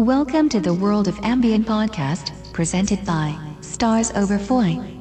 Welcome to the World of Ambient podcast, presented by Stars Over Foy.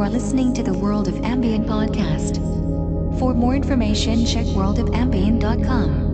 You are listening to the World of Ambient podcast. For more information, check worldofambient.com.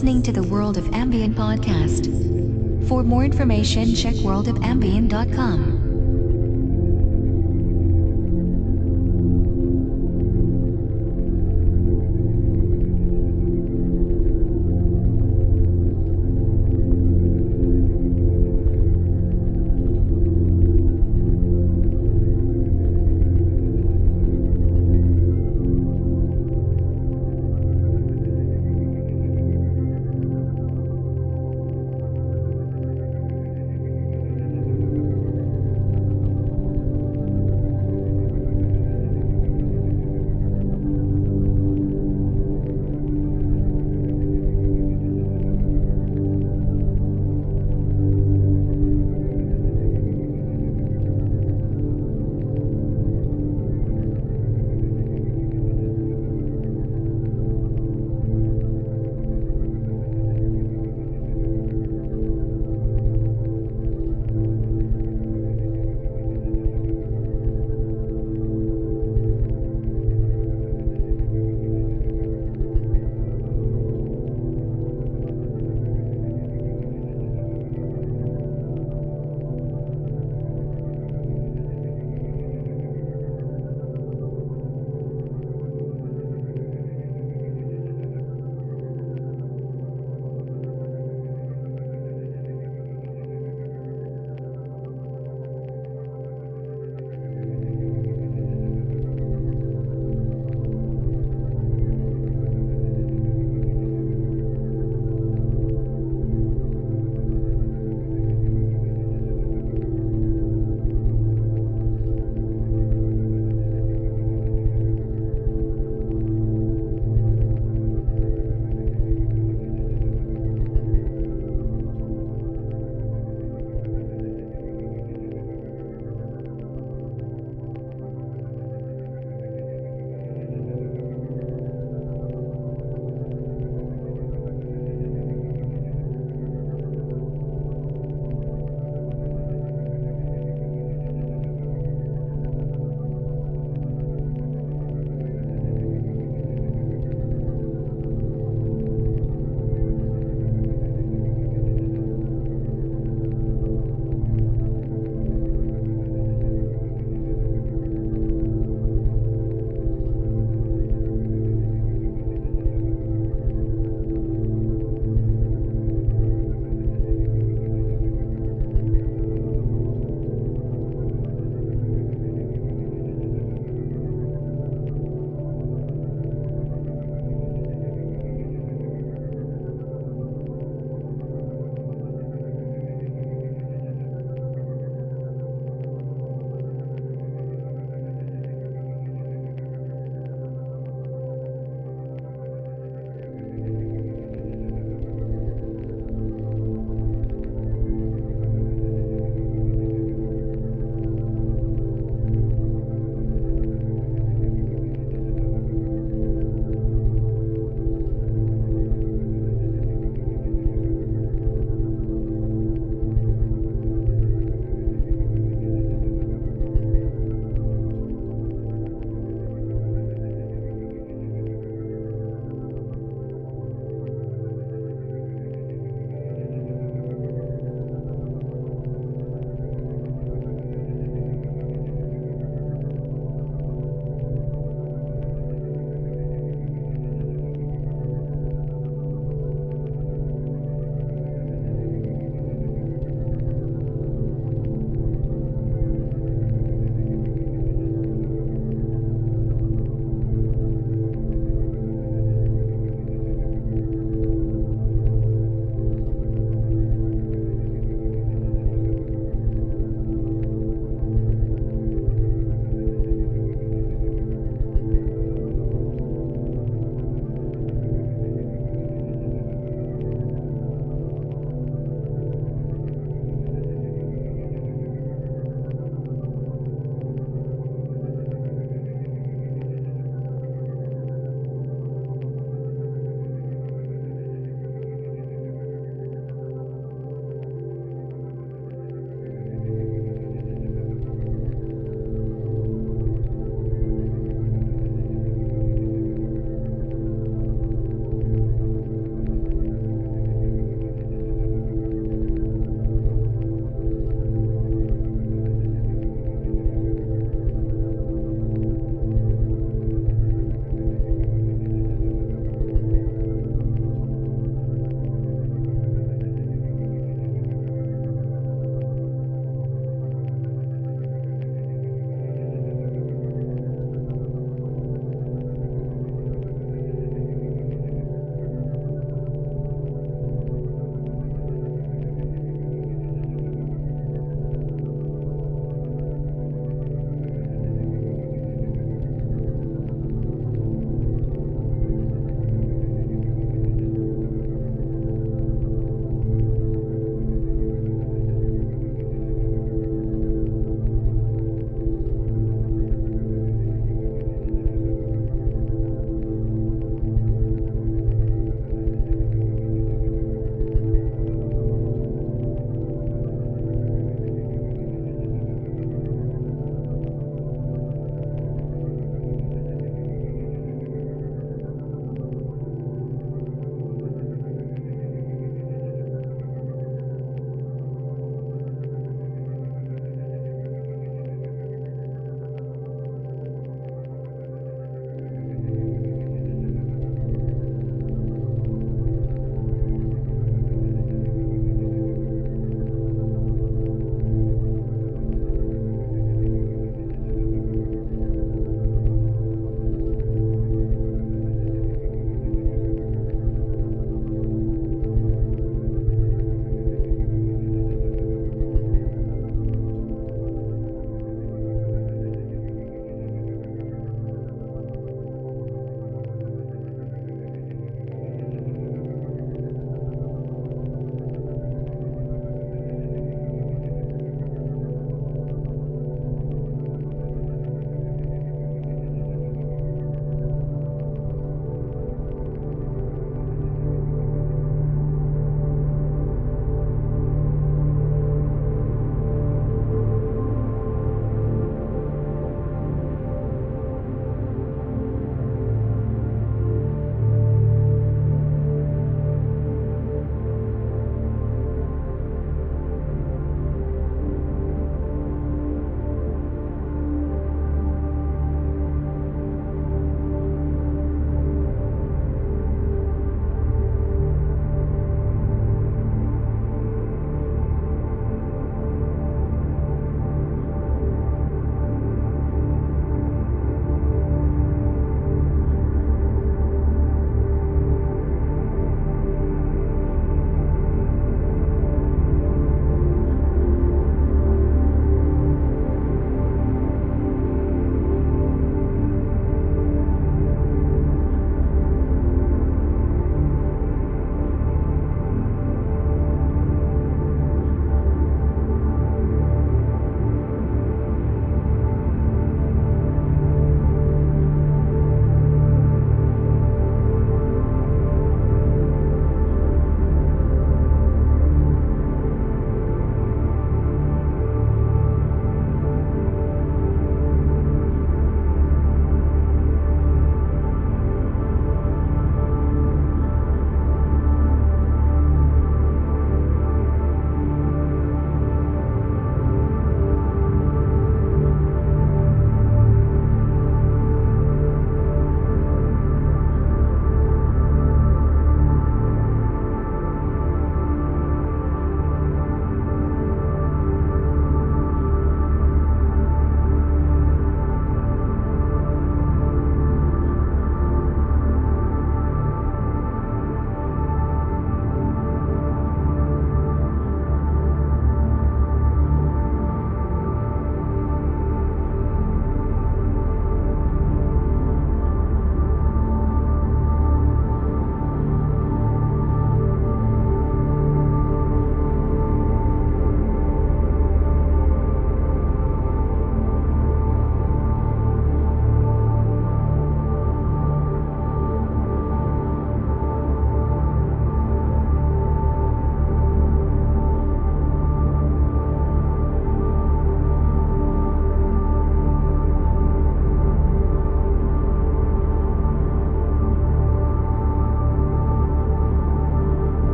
listening to the World of Ambient podcast. For more information, check worldofambient.com.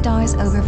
stars over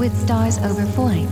with stars overflowing.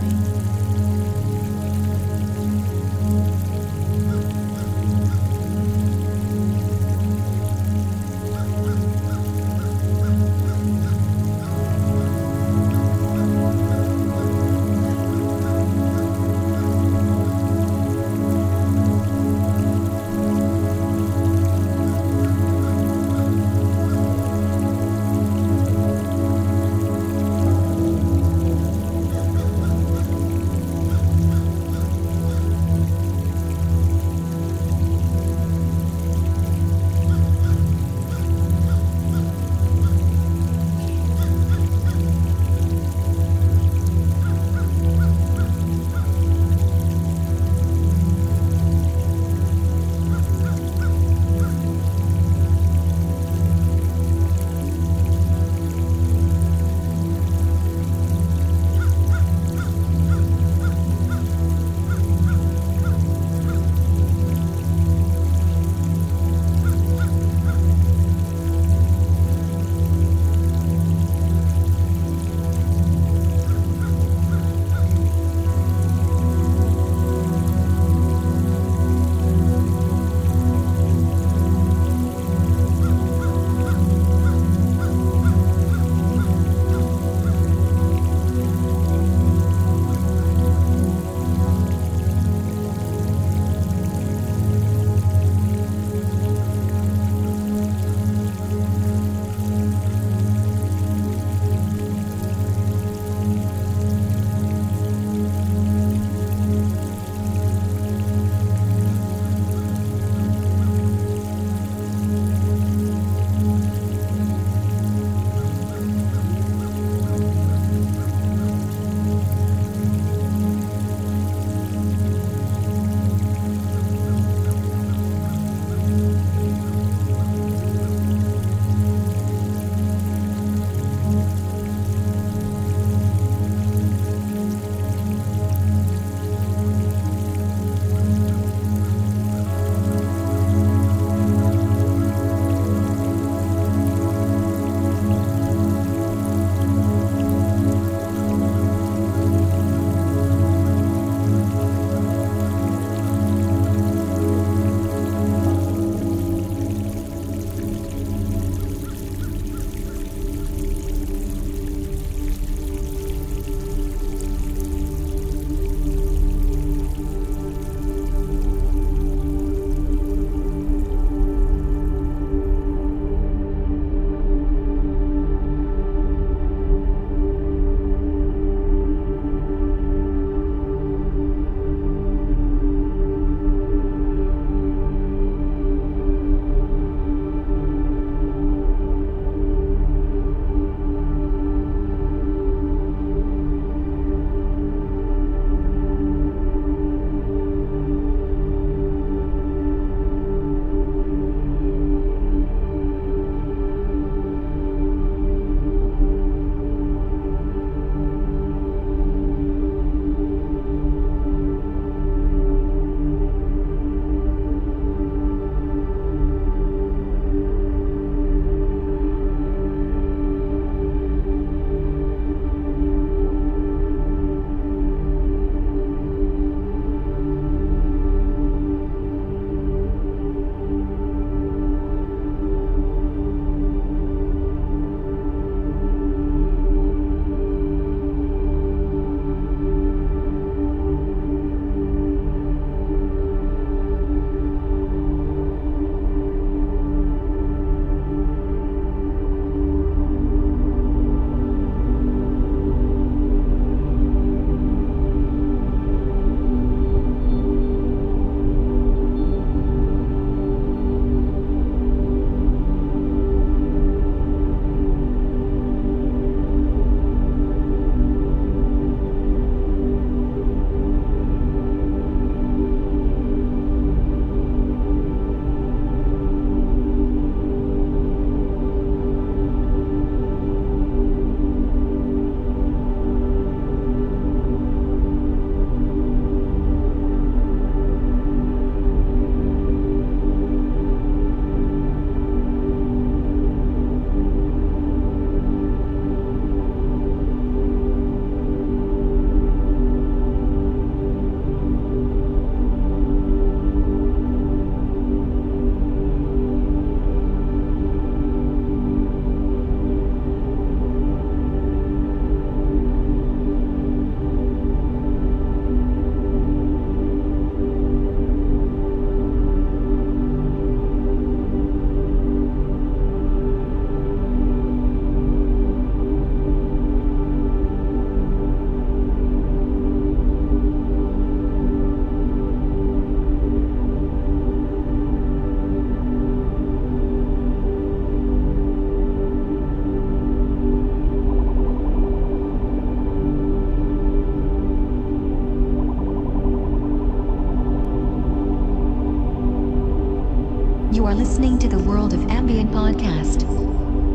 Are listening to the World of Ambient podcast.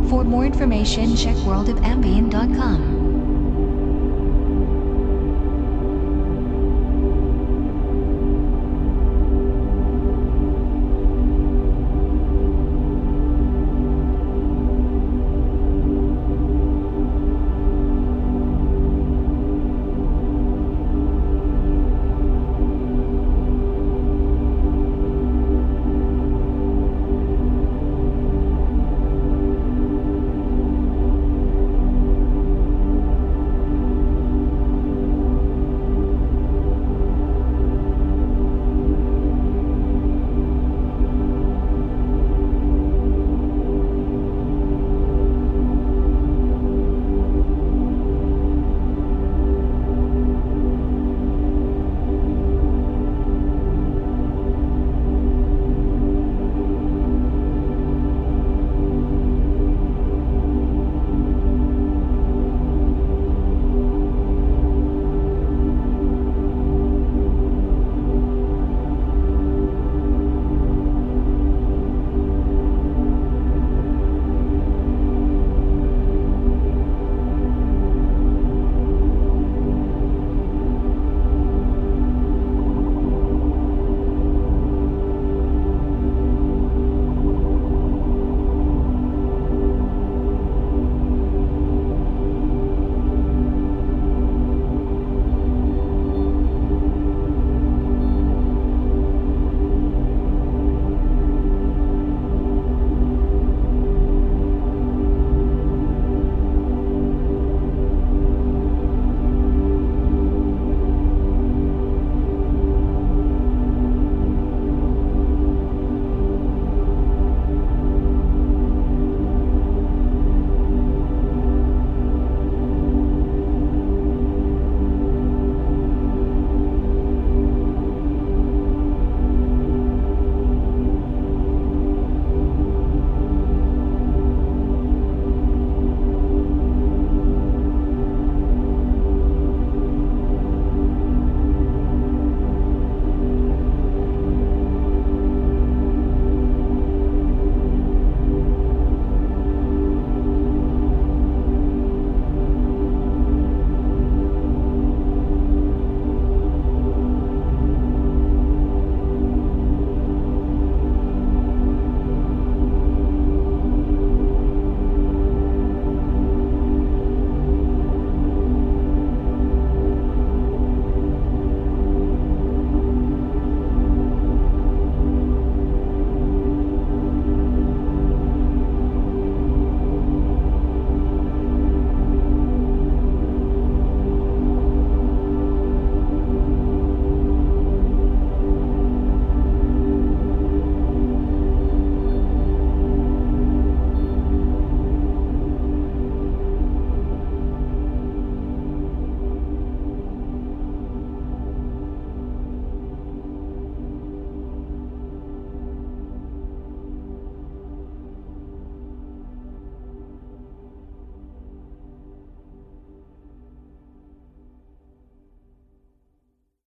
For more information, check worldofambient.com.